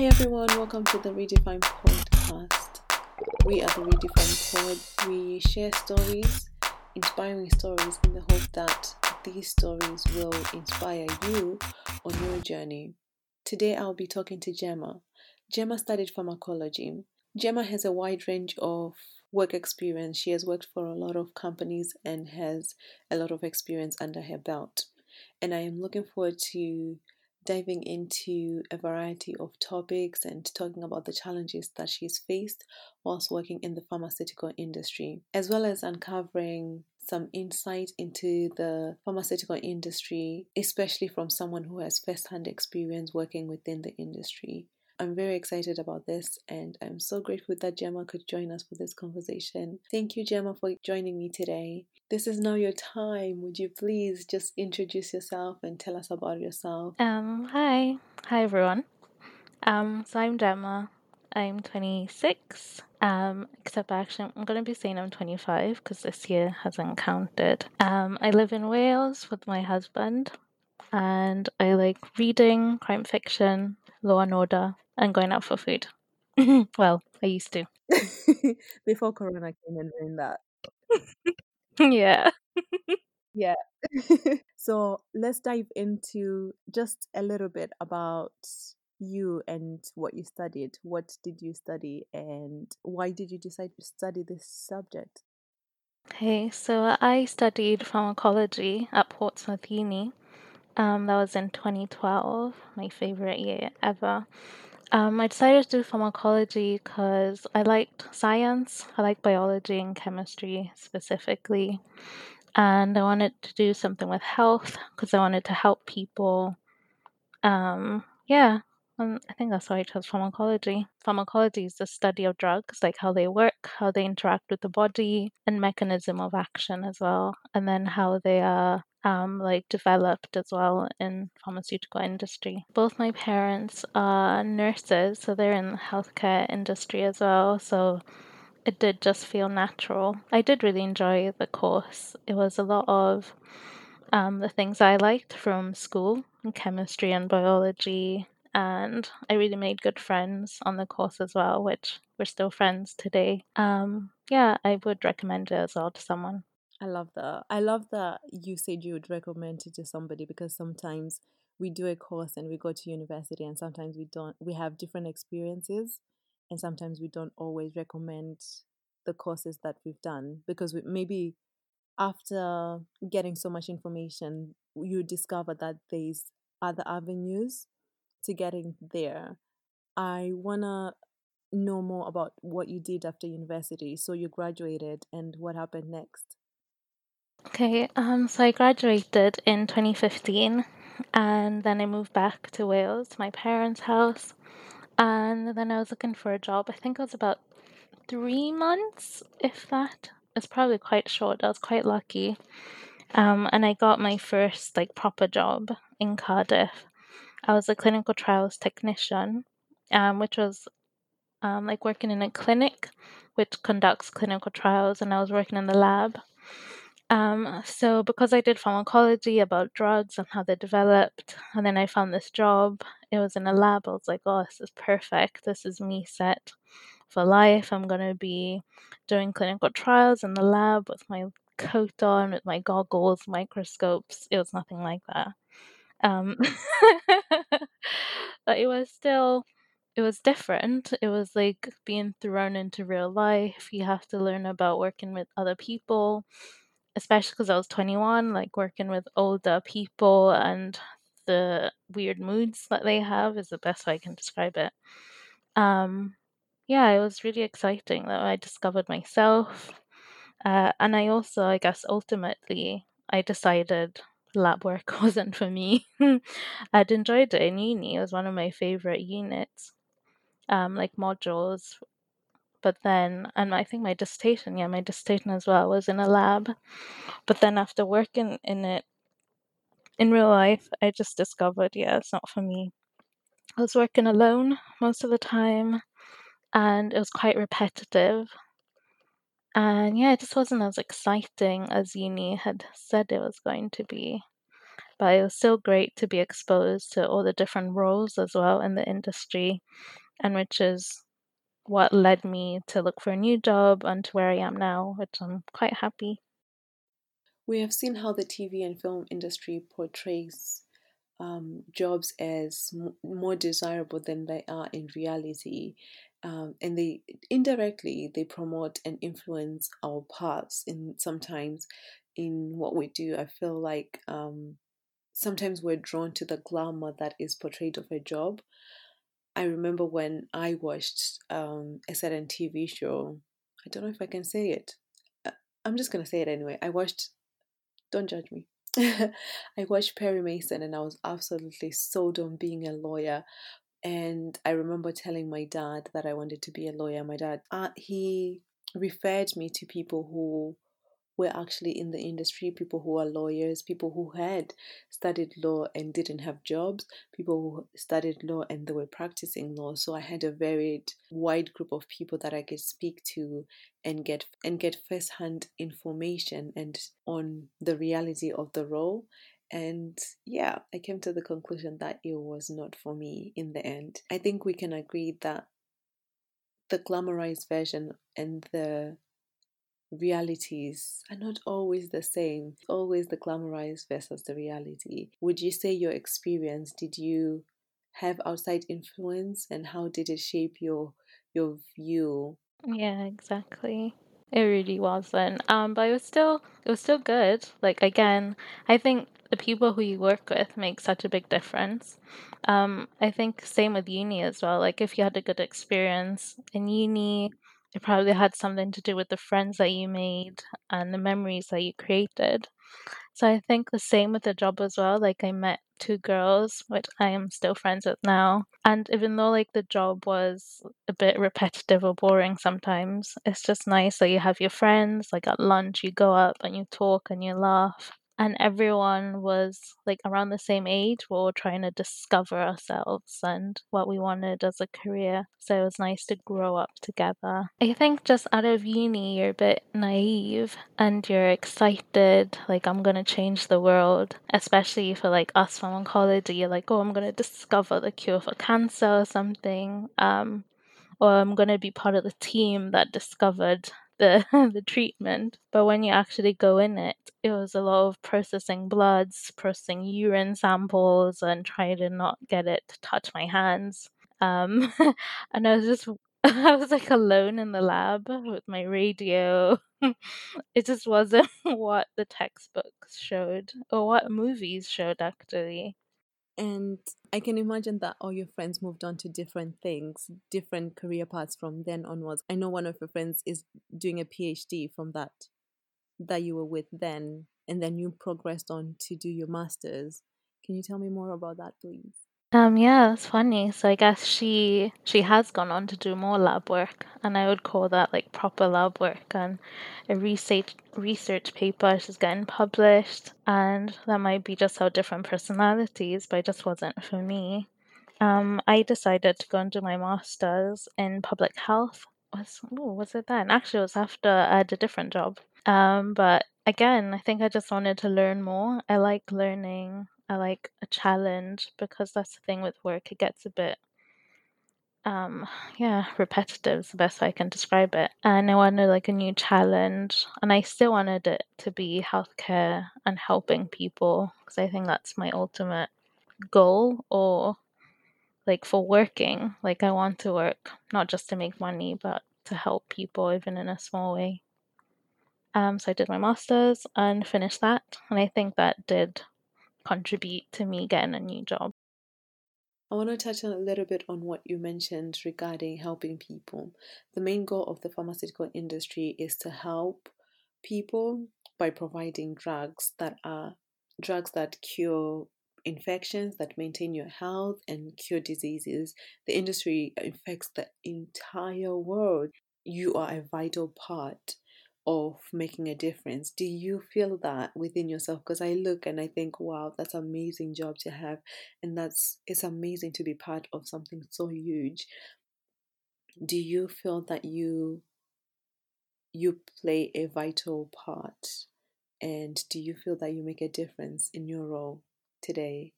Hi everyone, welcome to the Redefine podcast. We are the Redefine Pod. We share stories, inspiring stories, in the hope that these stories will inspire you on your journey. Today I'll be talking to Jema. Jema studied pharmacology. Jema has a wide range of work experience. She has worked for a lot of companies and has a lot of experience under her belt. And I am looking forward to diving into a variety of topics and talking about the challenges that she's faced whilst working in the pharmaceutical industry, as well as uncovering some insight into the pharmaceutical industry, especially from someone who has first hand experience working within the industry. I'm very excited about this and I'm so grateful that Jema could join us for this conversation. Thank you, Jema, for joining me today. This is now your time. Would you please just introduce yourself and tell us about yourself? Um, hi. Hi, everyone. Um, so I'm Jema. I'm 26. Um, except actually, I'm going to be saying I'm 25 because this year hasn't counted. Um, I live in Wales with my husband and I like reading, crime fiction, law and order, and going out for food. well, I used to. Before Corona came and ruined that. yeah. Yeah. so let's dive into just a little bit about you and what you studied. What did you study and why did you decide to study this subject? Okay, so I studied pharmacology at Portsmouth Uni. Um, that was in 2012, my favorite year ever. Um, I decided to do pharmacology because I liked science, I like biology and chemistry specifically, and I wanted to do something with health because I wanted to help people. Um, yeah, um, I think that's why I chose pharmacology. Pharmacology is the study of drugs, like how they work, how they interact with the body, and mechanism of action as well, and then how they are um, like developed as well in pharmaceutical industry. Both my parents are nurses, so they're in the healthcare industry as well. So it did just feel natural. I did really enjoy the course. It was a lot of um, the things I liked from school, chemistry and biology, and I really made good friends on the course as well, which we're still friends today. Um, yeah, I would recommend it as well to someone. I love that. I love that you said you would recommend it to somebody because sometimes we do a course and we go to university and sometimes we don't we have different experiences and sometimes we don't always recommend the courses that we've done because we, maybe after getting so much information you discover that there's other avenues to getting there. I want to know more about what you did after university. So you graduated and what happened next? Okay, um, so I graduated in 2015 and then I moved back to Wales, to my parents' house. And then I was looking for a job. I think it was about three months, if that. It's probably quite short. I was quite lucky. Um, and I got my first like proper job in Cardiff. I was a clinical trials technician, um, which was um, like working in a clinic which conducts clinical trials, and I was working in the lab. Um, so because I did pharmacology about drugs and how they're developed, and then I found this job, it was in a lab. I was like, oh, this is perfect. This is me set for life. I'm gonna be doing clinical trials in the lab with my coat on, with my goggles, microscopes. It was nothing like that. Um, but it was still it was different. It was like being thrown into real life. You have to learn about working with other people, especially because I was 21, like working with older people and the weird moods that they have is the best way I can describe it. Um, yeah, it was really exciting that I discovered myself. Uh, and I also, I guess, ultimately, I decided lab work wasn't for me. I'd enjoyed it in uni. It was one of my favorite units, um, like modules. But then, and I think my dissertation, yeah, my dissertation as well was in a lab. But then after working in it in real life, I just discovered, yeah, it's not for me. I was working alone most of the time, and it was quite repetitive. And yeah, it just wasn't as exciting as uni had said it was going to be. But it was still great to be exposed to all the different roles as well in the industry, and which is what led me to look for a new job and to where I am now, which I'm quite happy. We have seen how the TV and film industry portrays um, jobs as m- more desirable than they are in reality. Um, and they indirectly they promote and influence our paths in sometimes in what we do. I feel like um, sometimes we're drawn to the glamour that is portrayed of a job. I remember when i watched um, a certain tv show. I don't know if i can say it. Uh, i'm just going to say it anyway. I watched don't judge me. I watched Perry Mason and I was absolutely sold on being a lawyer. And I remember telling my dad that I wanted to be a lawyer. My dad, uh, he referred me to people who were actually in the industry, people who are lawyers, people who had studied law and didn't have jobs, people who studied law and they were practicing law. So I had a very wide group of people that I could speak to and get and get first-hand information and on the reality of the role. And yeah, I came to the conclusion that it was not for me in the end. I think we can agree that the glamorized version and the realities are not always the same. It's always the glamorized versus the reality. Would you say your experience did you have outside influence and how did it shape your your view? Yeah, exactly. It really wasn't. Um, but it was still it was still good. Like again, I think the people who you work with make such a big difference. Um, I think same with uni as well. Like if you had a good experience in uni, it probably had something to do with the friends that you made and the memories that you created. So I think the same with the job as well. Like I met two girls, which I am still friends with now. And even though like the job was a bit repetitive or boring sometimes, it's just nice that you have your friends. Like at lunch, you go up and you talk and you laugh and everyone was like around the same age. We were trying to discover ourselves and what we wanted as a career. So it was nice to grow up together. I think just out of uni, you're a bit naive and you're excited, like, I'm going to change the world, especially for like us from oncology. You're like, oh, I'm going to discover the cure for cancer or something. Um, or I'm going to be part of the team that discovered the the treatment. But when you actually go in it, it was a lot of processing bloods, processing urine samples, and trying to not get it to touch my hands. Um, and I was just I was like alone in the lab with my radio. it just wasn't what the textbooks showed or what movies showed actually. And I can imagine that all your friends moved on to different things, different career paths from then onwards. I know one of your friends is doing a PhD from that that you were with then, and then you progressed on to do your masters. Can you tell me more about that, please? Um, yeah, it's funny. So I guess she she has gone on to do more lab work, and I would call that like proper lab work and a research research paper she's getting published, and that might be just how different personalities, but it just wasn't for me. Um, I decided to go and do my master's in public health. Was ooh, was it then? Actually, it was after I had a different job. Um, but again, I think I just wanted to learn more. I like learning I like a challenge because that's the thing with work. It gets a bit, um, yeah, repetitive is the best way I can describe it. And I wanted like a new challenge, and I still wanted it to be healthcare and helping people because I think that's my ultimate goal or like for working. Like I want to work not just to make money, but to help people even in a small way. Um, so I did my master's and finished that, and I think that did contribute to me getting a new job. I want to touch on a little bit on what you mentioned regarding helping people. The main goal of the pharmaceutical industry is to help people by providing drugs that are drugs that cure infections, that maintain your health and cure diseases. The industry infects the entire world. You are a vital part of making a difference. Do you feel that within yourself? Because I look and I think, wow, that's an amazing job to have, and that's it's amazing to be part of something so huge. Do you feel that you you play a vital part, and do you feel that you make a difference in your role? today?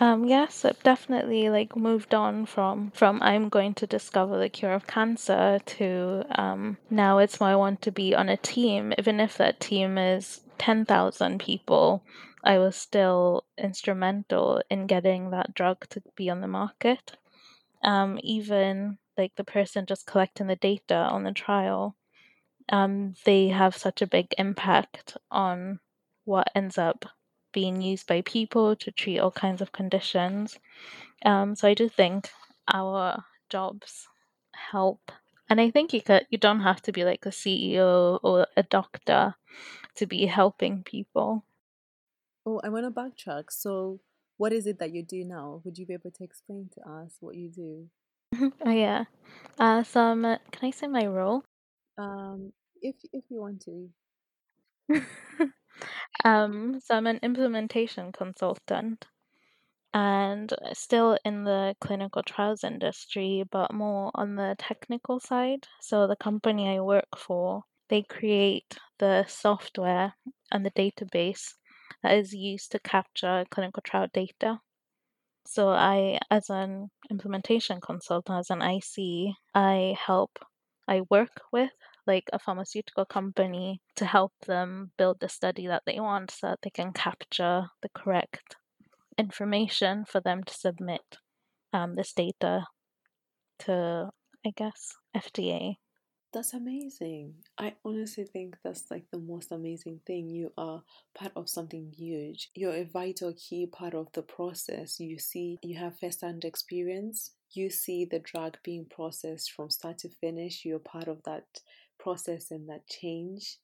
Um, yes, I've definitely like moved on from from I'm going to discover the cure of cancer to um, now it's I want to be on a team, even if that team is ten thousand people. I was still instrumental in getting that drug to be on the market. Um, even like the person just collecting the data on the trial, um, they have such a big impact on what ends up being used by people to treat all kinds of conditions. Um, so I do think our jobs help. And I think you could you don't have to be like a CEO or a doctor to be helping people. Oh, I want to backtrack. So, what is it that you do now? Would you be able to explain to us what you do? oh yeah. Uh, so um, can I say my role? Um, if if you want to. um, so I'm an implementation consultant and still in the clinical trials industry, but more on the technical side. So the company I work for, they create the software and the database that is used to capture clinical trial data. So I, as an implementation consultant, as an IC, I help, I work with like a pharmaceutical company to help them build the study that they want so that they can capture the correct information for them to submit um, this data to, I guess, FDA. That's amazing. I honestly think that's like the most amazing thing. You are part of something huge. You're a vital key part of the process. You see, you have first hand experience. You see the drug being processed from start to finish. You're part of that process and that change.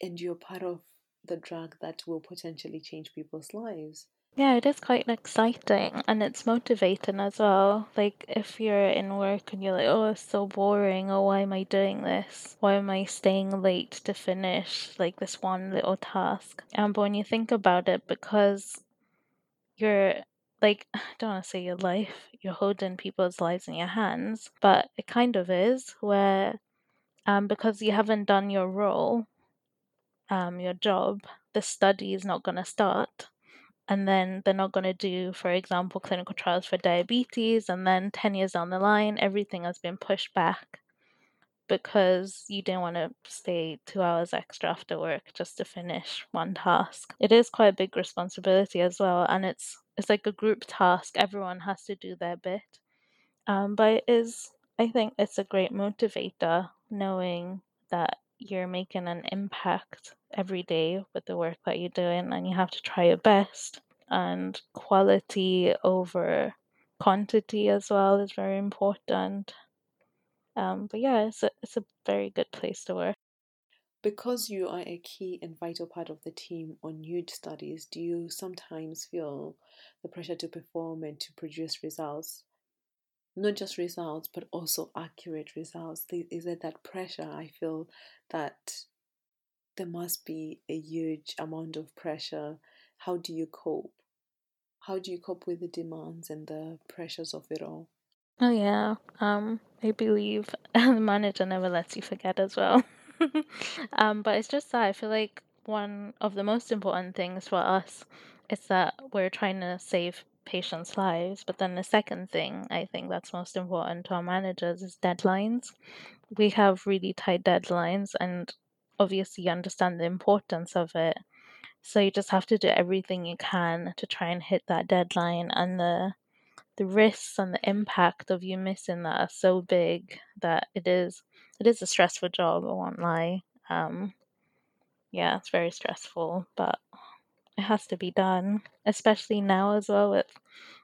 And you're part of the drug that will potentially change people's lives. Yeah, it is quite exciting and it's motivating as well. Like, if you're in work and you're like, oh, it's so boring, or why am I doing this? Why am I staying late to finish like this one little task? And but when you think about it, because you're like, I don't want to say your life, you're holding people's lives in your hands, but it kind of is, where um, because you haven't done your role, um, your job, the study is not going to start and then they're not going to do, for example, clinical trials for diabetes, and then 10 years down the line, everything has been pushed back because you didn't want to stay two hours extra after work just to finish one task. It is quite a big responsibility as well, and it's it's like a group task. Everyone has to do their bit, um, but it is. I think it's a great motivator knowing that you're making an impact every day with the work that you're doing and you have to try your best and quality over quantity as well is very important. Um, but yeah it's a, it's a very good place to work. Because you are a key and vital part of the team on huge studies do you sometimes feel the pressure to perform and to produce results not just results but also accurate results. Is it that pressure? I feel that there must be a huge amount of pressure. How do you cope? How do you cope with the demands and the pressures of it all? Oh yeah. Um i believe the manager never lets you forget as well. Um but it's just that i feel like one of the most important things for us is that we're trying to save patients' lives. But then the second thing I think that's most important to our managers is deadlines. We have really tight deadlines, and obviously, you understand the importance of it. So you just have to do everything you can to try and hit that deadline, and the the risks and the impact of you missing that are so big that it is it is a stressful job. I won't lie. Um, yeah, it's very stressful, but it has to be done, especially now as well with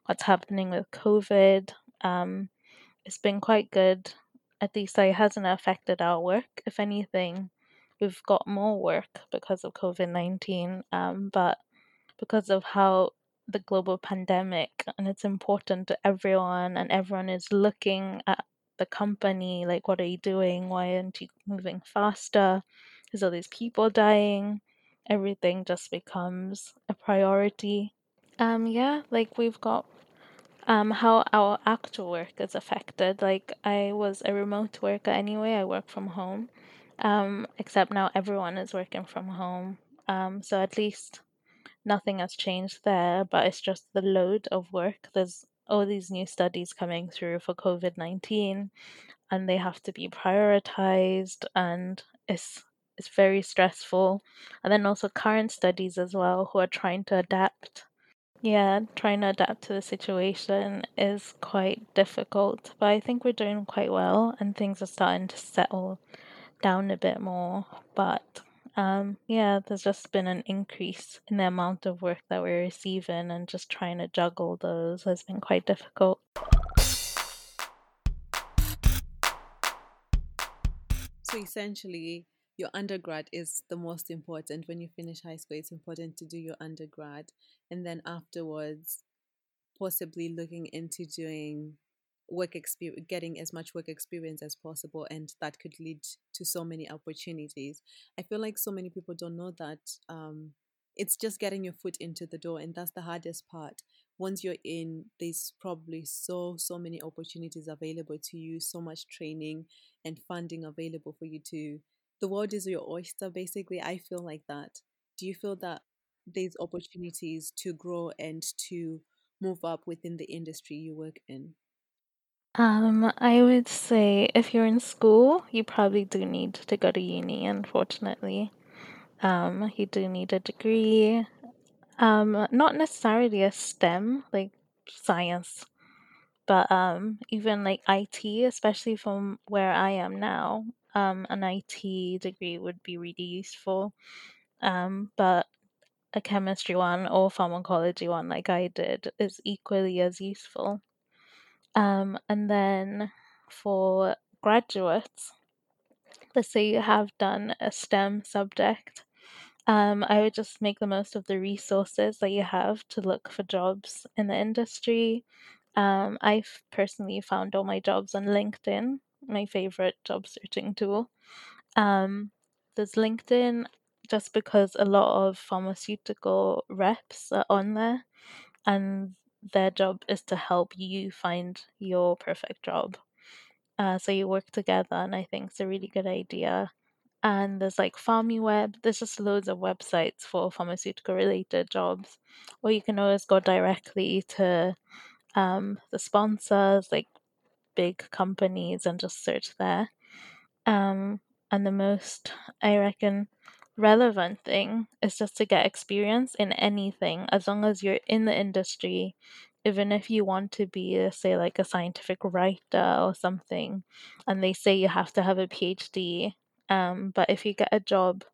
what's happening with COVID. Um, it's been quite good. At least it hasn't affected our work. If anything, we've got more work because of COVID 19. Um, but because of how the global pandemic and it's important to everyone and everyone is looking at the company like what are you doing why aren't you moving faster there's all these people dying everything just becomes a priority. Um, yeah, like we've got um how our actual work is affected. Like I was a remote worker anyway, I work from home. Um, except now everyone is working from home. Um, so at least nothing has changed there, but it's just the load of work. There's all these new studies coming through for COVID 19 and they have to be prioritized and it's it's very stressful. And then also current studies as well who are trying to adapt. Yeah trying to adapt to the situation is quite difficult but i think we're doing quite well and things are starting to settle down a bit more. But um, yeah there's just been an increase in the amount of work that we're receiving and just trying to juggle those has been quite difficult. So essentially, your undergrad is the most important. When you finish high school, it's important to do your undergrad. And then afterwards, possibly looking into doing work experience, getting as much work experience as possible. And that could lead to so many opportunities. I feel like so many people don't know that um, it's just getting your foot into the door. And that's the hardest part once you're in, there's probably so, so many opportunities available to you, so much training and funding available for you to. The world is your oyster, basically. I feel like that. Do you feel that there's opportunities to grow and to move up within the industry you work in? Um, I would say if you're in school, you probably do need to go to uni, unfortunately. Um, you do need a degree, um, not necessarily a STEM, like science, but um, even like IT, especially from where I am now, um, an IT degree would be really useful. Um, but a chemistry one or pharmacology one, like I did, is equally as useful. Um, and then for graduates, let's say you have done a STEM subject, um, I would just make the most of the resources that you have to look for jobs in the industry. Um, I've personally found all my jobs on LinkedIn, my favorite job searching tool. Um, there's LinkedIn just because a lot of pharmaceutical reps are on there and their job is to help you find your perfect job. Uh, so you work together, and I think it's a really good idea and there's like PharmiWeb. There's just loads of websites for pharmaceutical related jobs, or you can always go directly to um, the sponsors, like big companies, and just search there. Um, and the most, I reckon, relevant thing is just to get experience in anything, as long as you're in the industry. Even if you want to be, say, like a scientific writer or something, and they say you have to have a PhD, um, but if you get a job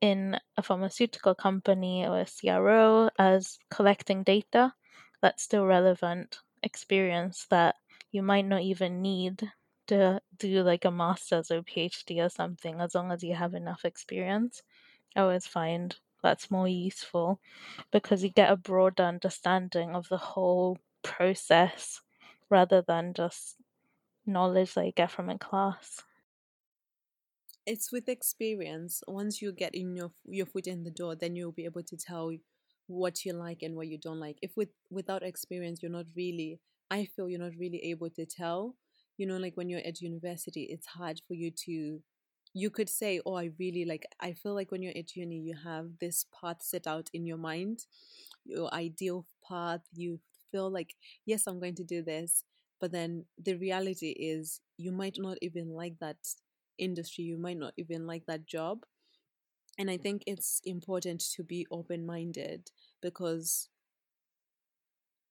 in a pharmaceutical company or a CRO as collecting data, that's still relevant experience that you might not even need to do like a master's or PhD or something, as long as you have enough experience. I always find that's more useful because you get a broader understanding of the whole process rather than just knowledge that you get from a class it's with experience. Once you get in your your foot in the door, then you'll be able to tell what you like and what you don't like. If with without experience, you're not really. I feel you're not really able to tell. You know, like when you're at university, it's hard for you to. You could say, "Oh, I really like." I feel like when you're at uni, you have this path set out in your mind, your ideal path. You feel like, "Yes, I'm going to do this," but then the reality is, you might not even like that industry you might not even like that job and i think it's important to be open minded because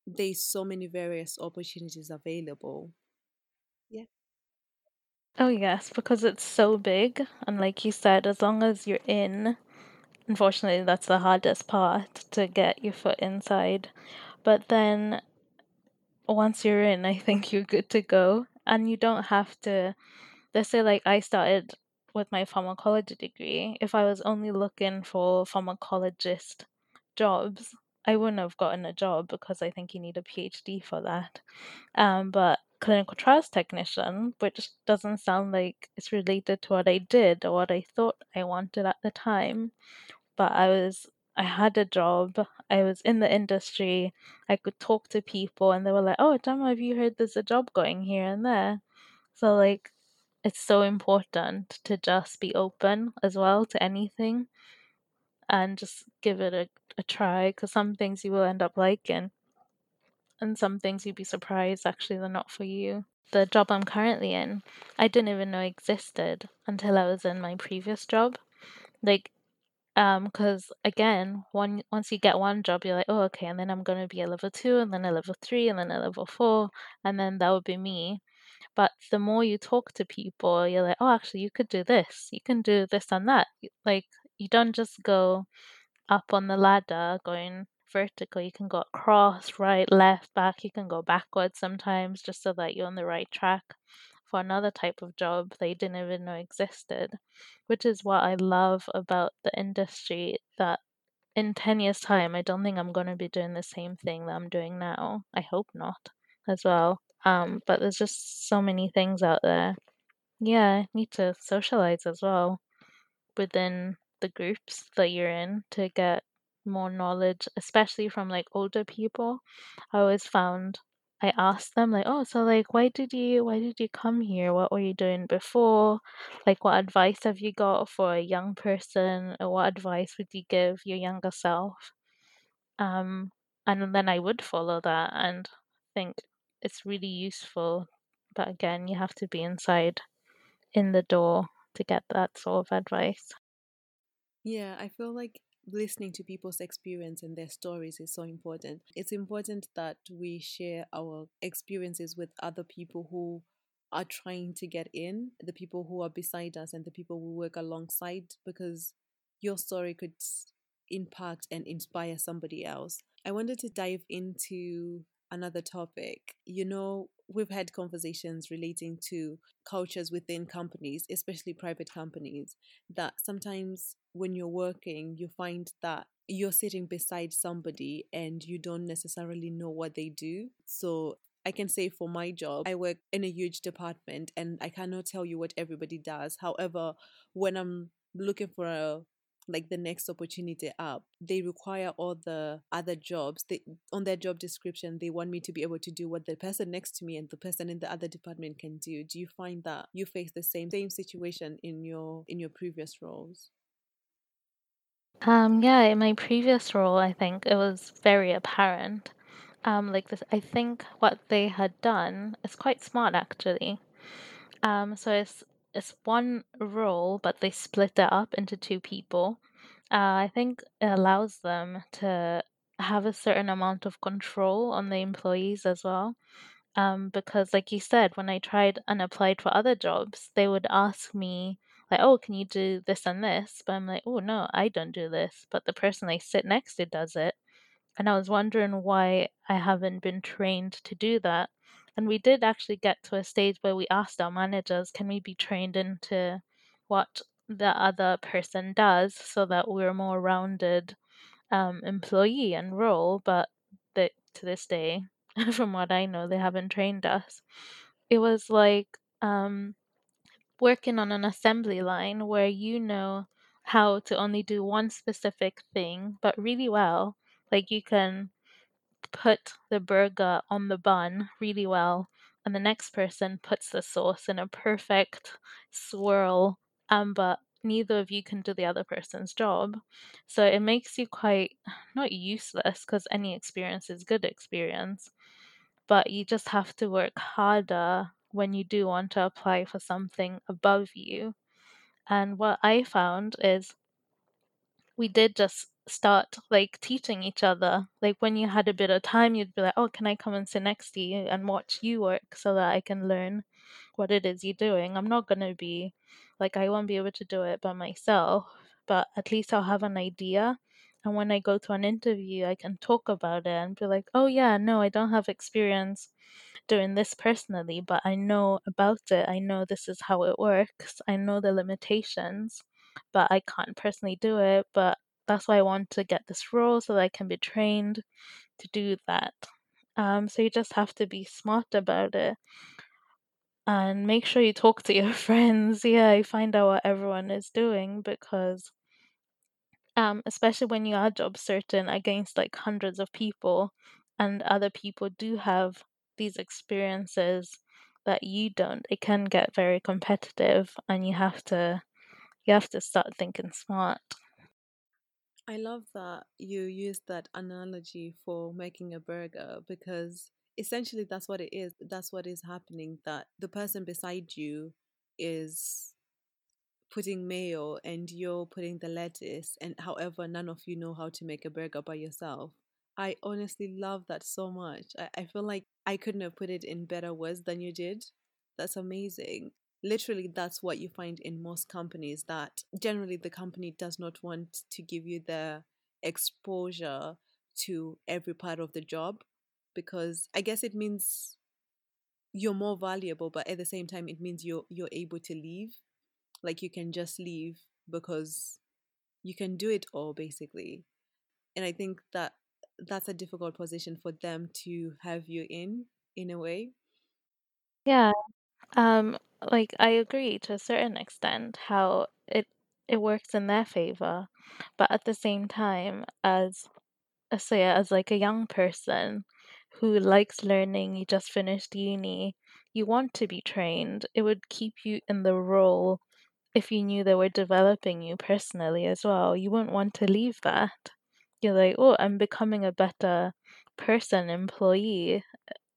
there's so many various opportunities available. Yeah. Oh yes because it's so big and like you said as long as you're in unfortunately that's the hardest part to get your foot inside. But then once you're in i think you're good to go and you don't have to let's say like I started with my pharmacology degree, if I was only looking for pharmacologist jobs, I wouldn't have gotten a job because I think you need a PhD for that. Um, but clinical trials technician, which doesn't sound like it's related to what I did or what I thought I wanted at the time, but I was I had a job. I was in the industry. I could talk to people, and they were like, "Oh, Jema, have you heard there's a job going here and there?" So like it's so important to just be open as well to anything and just give it a, a try because some things you will end up liking and some things you'd be surprised actually they're not for you. The job I'm currently in, I didn't even know existed until I was in my previous job. Like, um, because again, one once you get one job, you're like, oh, okay, and then I'm gonna be a level two, and then a level three, and then a level four, and then that would be me. But the more you talk to people, you're like, oh, actually, you could do this, you can do this and that. Like, you don't just go up on the ladder going vertical. You can go across, right, left, back. You can go backwards sometimes just so that you're on the right track for another type of job you didn't even know existed, which is what I love about the industry that in 10 years' time, I don't think I'm going to be doing the same thing that I'm doing now. I hope not as well. Um, but there's just so many things out there. Yeah, I need to socialize as well within the groups that you're in to get more knowledge, especially from like older people. I always found I asked them like, "Oh, so like why did you why did you come here? What were you doing before? Like what advice have you got for a young person or what advice would you give your younger self?" Um and then I would follow that and think it's really useful. But again, you have to be inside in the door to get that sort of advice. Yeah, I feel like listening to people's experience and their stories is so important. It's important that we share our experiences with other people who are trying to get in, the people who are beside us and the people we work alongside because your story could impact and inspire somebody else. I wanted to dive into another topic. You know, we've had conversations relating to cultures within companies, especially private companies, that sometimes when you're working, you find that you're sitting beside somebody and you don't necessarily know what they do. So I can say for my job, I work in a huge department and I cannot tell you what everybody does. However, when I'm looking for a like the next opportunity up they require all the other jobs they on their job description they want me to be able to do what the person next to me and the person in the other department can do. Do you find that you face the same same situation in your in your previous roles? Um yeah in my previous role i think it was very apparent. Um like this i think what they had done is quite smart actually. Um so it's it's one role, but they split it up into two people. Uh, I think it allows them to have a certain amount of control on the employees as well. Um, because, like you said, when I tried and applied for other jobs, they would ask me, like, oh, can you do this and this? But I'm like, oh, no, I don't do this. But the person I sit next to does it. And I was wondering why I haven't been trained to do that. And we did actually get to a stage where we asked our managers, can we be trained into what the other person does so that we're a more rounded um, employee and role? But to this day, from what I know, they haven't trained us. It was like um, working on an assembly line where you know how to only do one specific thing, but really well. Like you can put the burger on the bun really well, and the next person puts the sauce in a perfect swirl, um, but neither of you can do the other person's job. So it makes you quite not useless because any experience is good experience, but you just have to work harder when you do want to apply for something above you. And what I found is we did just start like teaching each other. Like when you had a bit of time, you'd be like, "Oh, can I come and sit next to you and watch you work so that I can learn what it is you're doing?" I'm not gonna be like I won't be able to do it by myself, but at least I'll have an idea. And when I go to an interview, I can talk about it and be like, "Oh yeah, no, I don't have experience doing this personally, but I know about it. I know this is how it works. I know the limitations." but I can't personally do it. But that's why I want to get this role so that I can be trained to do that. Um, so you just have to be smart about it and make sure you talk to your friends. Yeah, you find out what everyone is doing because, um, especially when you are job certain against like hundreds of people, and other people do have these experiences that you don't, it can get very competitive, and you have to you have to start thinking smart. I love that you use that analogy for making a burger because essentially that's what it is. That's what is happening. That the person beside you is putting mayo and you're putting the lettuce, and however, none of you know how to make a burger by yourself. I honestly love that so much. I, I feel like I couldn't have put it in better words than you did. That's amazing. Literally, that's what you find in most companies that generally the company does not want to give you the exposure to every part of the job because I guess it means you're more valuable, but at the same time, it means you're you're able to leave. Like you can just leave because you can do it all basically. And I think that that's a difficult position for them to have you in, in a way. Yeah. Um, like I agree to a certain extent how it it works in their favor, but at the same time, as uh, say as like a young person who likes learning, you just finished uni, you want to be trained. It would keep you in the role if you knew they were developing you personally as well. You wouldn't want to leave that. You're like, oh, I'm becoming a better person, employee,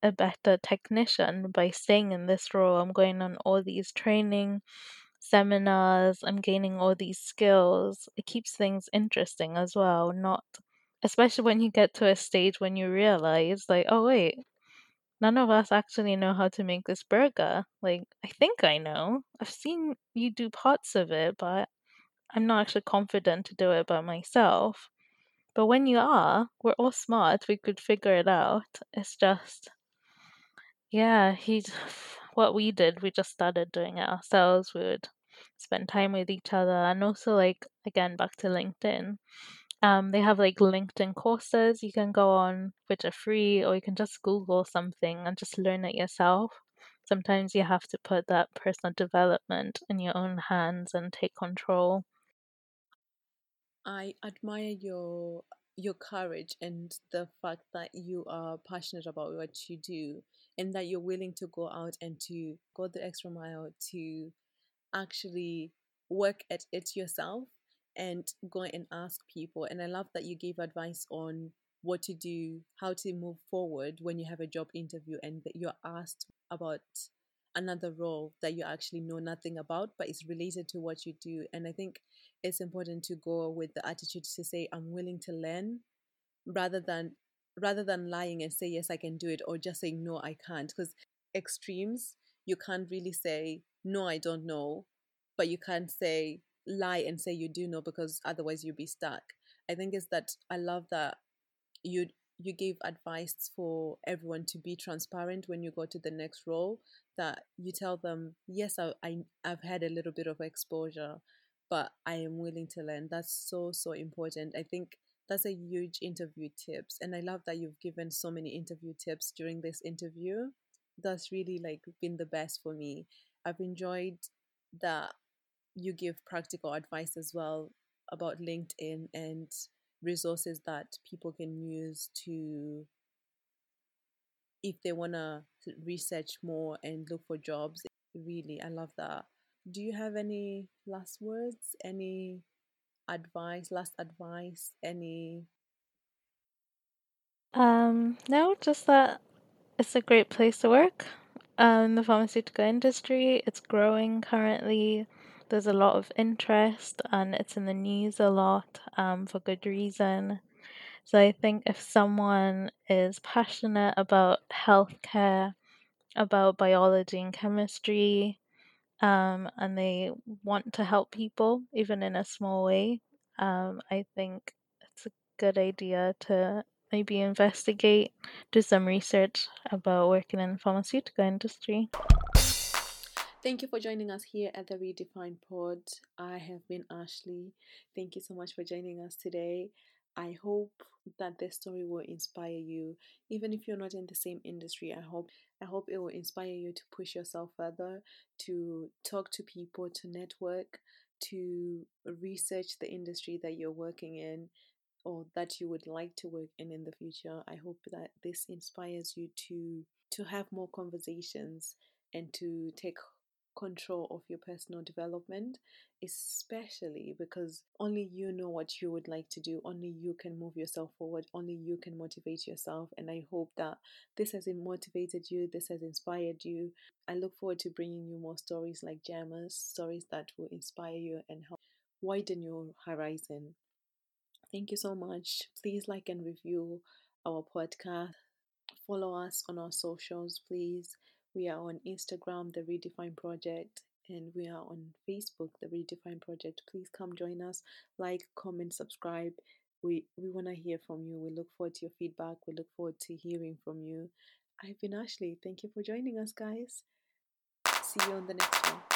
a better technician by staying in this role. I'm going on all these training seminars, I'm gaining all these skills. It keeps things interesting as well, not especially when you get to a stage when you realize like, oh wait, none of us actually know how to make this burger. Like, I think I know. I've seen you do parts of it, but I'm not actually confident to do it by myself. But when you are, we're all smart. We could figure it out. It's just yeah, he what we did, we just started doing it ourselves. We would spend time with each other and also like again back to LinkedIn. Um, they have like LinkedIn courses you can go on which are free or you can just Google something and just learn it yourself. Sometimes you have to put that personal development in your own hands and take control. I admire your your courage and the fact that you are passionate about what you do and that you're willing to go out and to go the extra mile to actually work at it yourself and go and ask people. And I love that you gave advice on what to do, how to move forward when you have a job interview and that you're asked about another role that you actually know nothing about, but it's related to what you do. And I think it's important to go with the attitude to say, I'm willing to learn rather than rather than lying and say yes i can do it or just saying no i can't because extremes you can't really say no i don't know but you can't say lie and say you do know because otherwise you'll be stuck. I think it's that i love that you you gave advice for everyone to be transparent when you go to the next role that you tell them yes I, I i've had a little bit of exposure but i am willing to learn. That's so so important. I think that's a huge interview tips and i love that you've given so many interview tips during this interview. That's really like been the best for me. I've enjoyed that you give practical advice as well about linkedin and resources that people can use to if they want to research more and look for jobs. Really i love that. Do you have any last words? Any advice last advice any Um, no, just that it's a great place to work. Um, the pharmaceutical industry, it's growing currently. There's a lot of interest and it's in the news a lot um, for good reason. So I think if someone is passionate about healthcare, about biology and chemistry, um, and they want to help people, even in a small way, um, I think it's a good idea to maybe investigate, do some research about working in the pharmaceutical industry. Thank you for joining us here at the Redefined Pod. I have been Ashley. Thank you so much for joining us today. I hope that this story will inspire you, even if you're not in the same industry. I hope I hope it will inspire you to push yourself further, to talk to people, to network, to research the industry that you're working in or that you would like to work in in the future. I hope that this inspires you to to have more conversations and to take control of your personal development, especially because only you know what you would like to do, only you can move yourself forward, only you can motivate yourself. And I hope that this has motivated you, this has inspired you. I look forward to bringing you more stories like Jema's, stories that will inspire you and help widen your horizon. Thank you so much. Please like and review our podcast. Follow us on our socials, please. We are on Instagram, The Redefine Project, and we are on Facebook, The Redefine Project. Please come join us, like, comment, subscribe. We, we want to hear from you. We look forward to your feedback. We look forward to hearing from you. I've been Ashley. Thank you for joining us, guys. See you on the next one.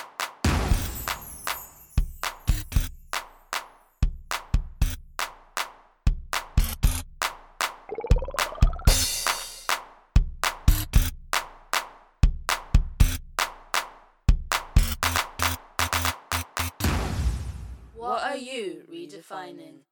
Redefining?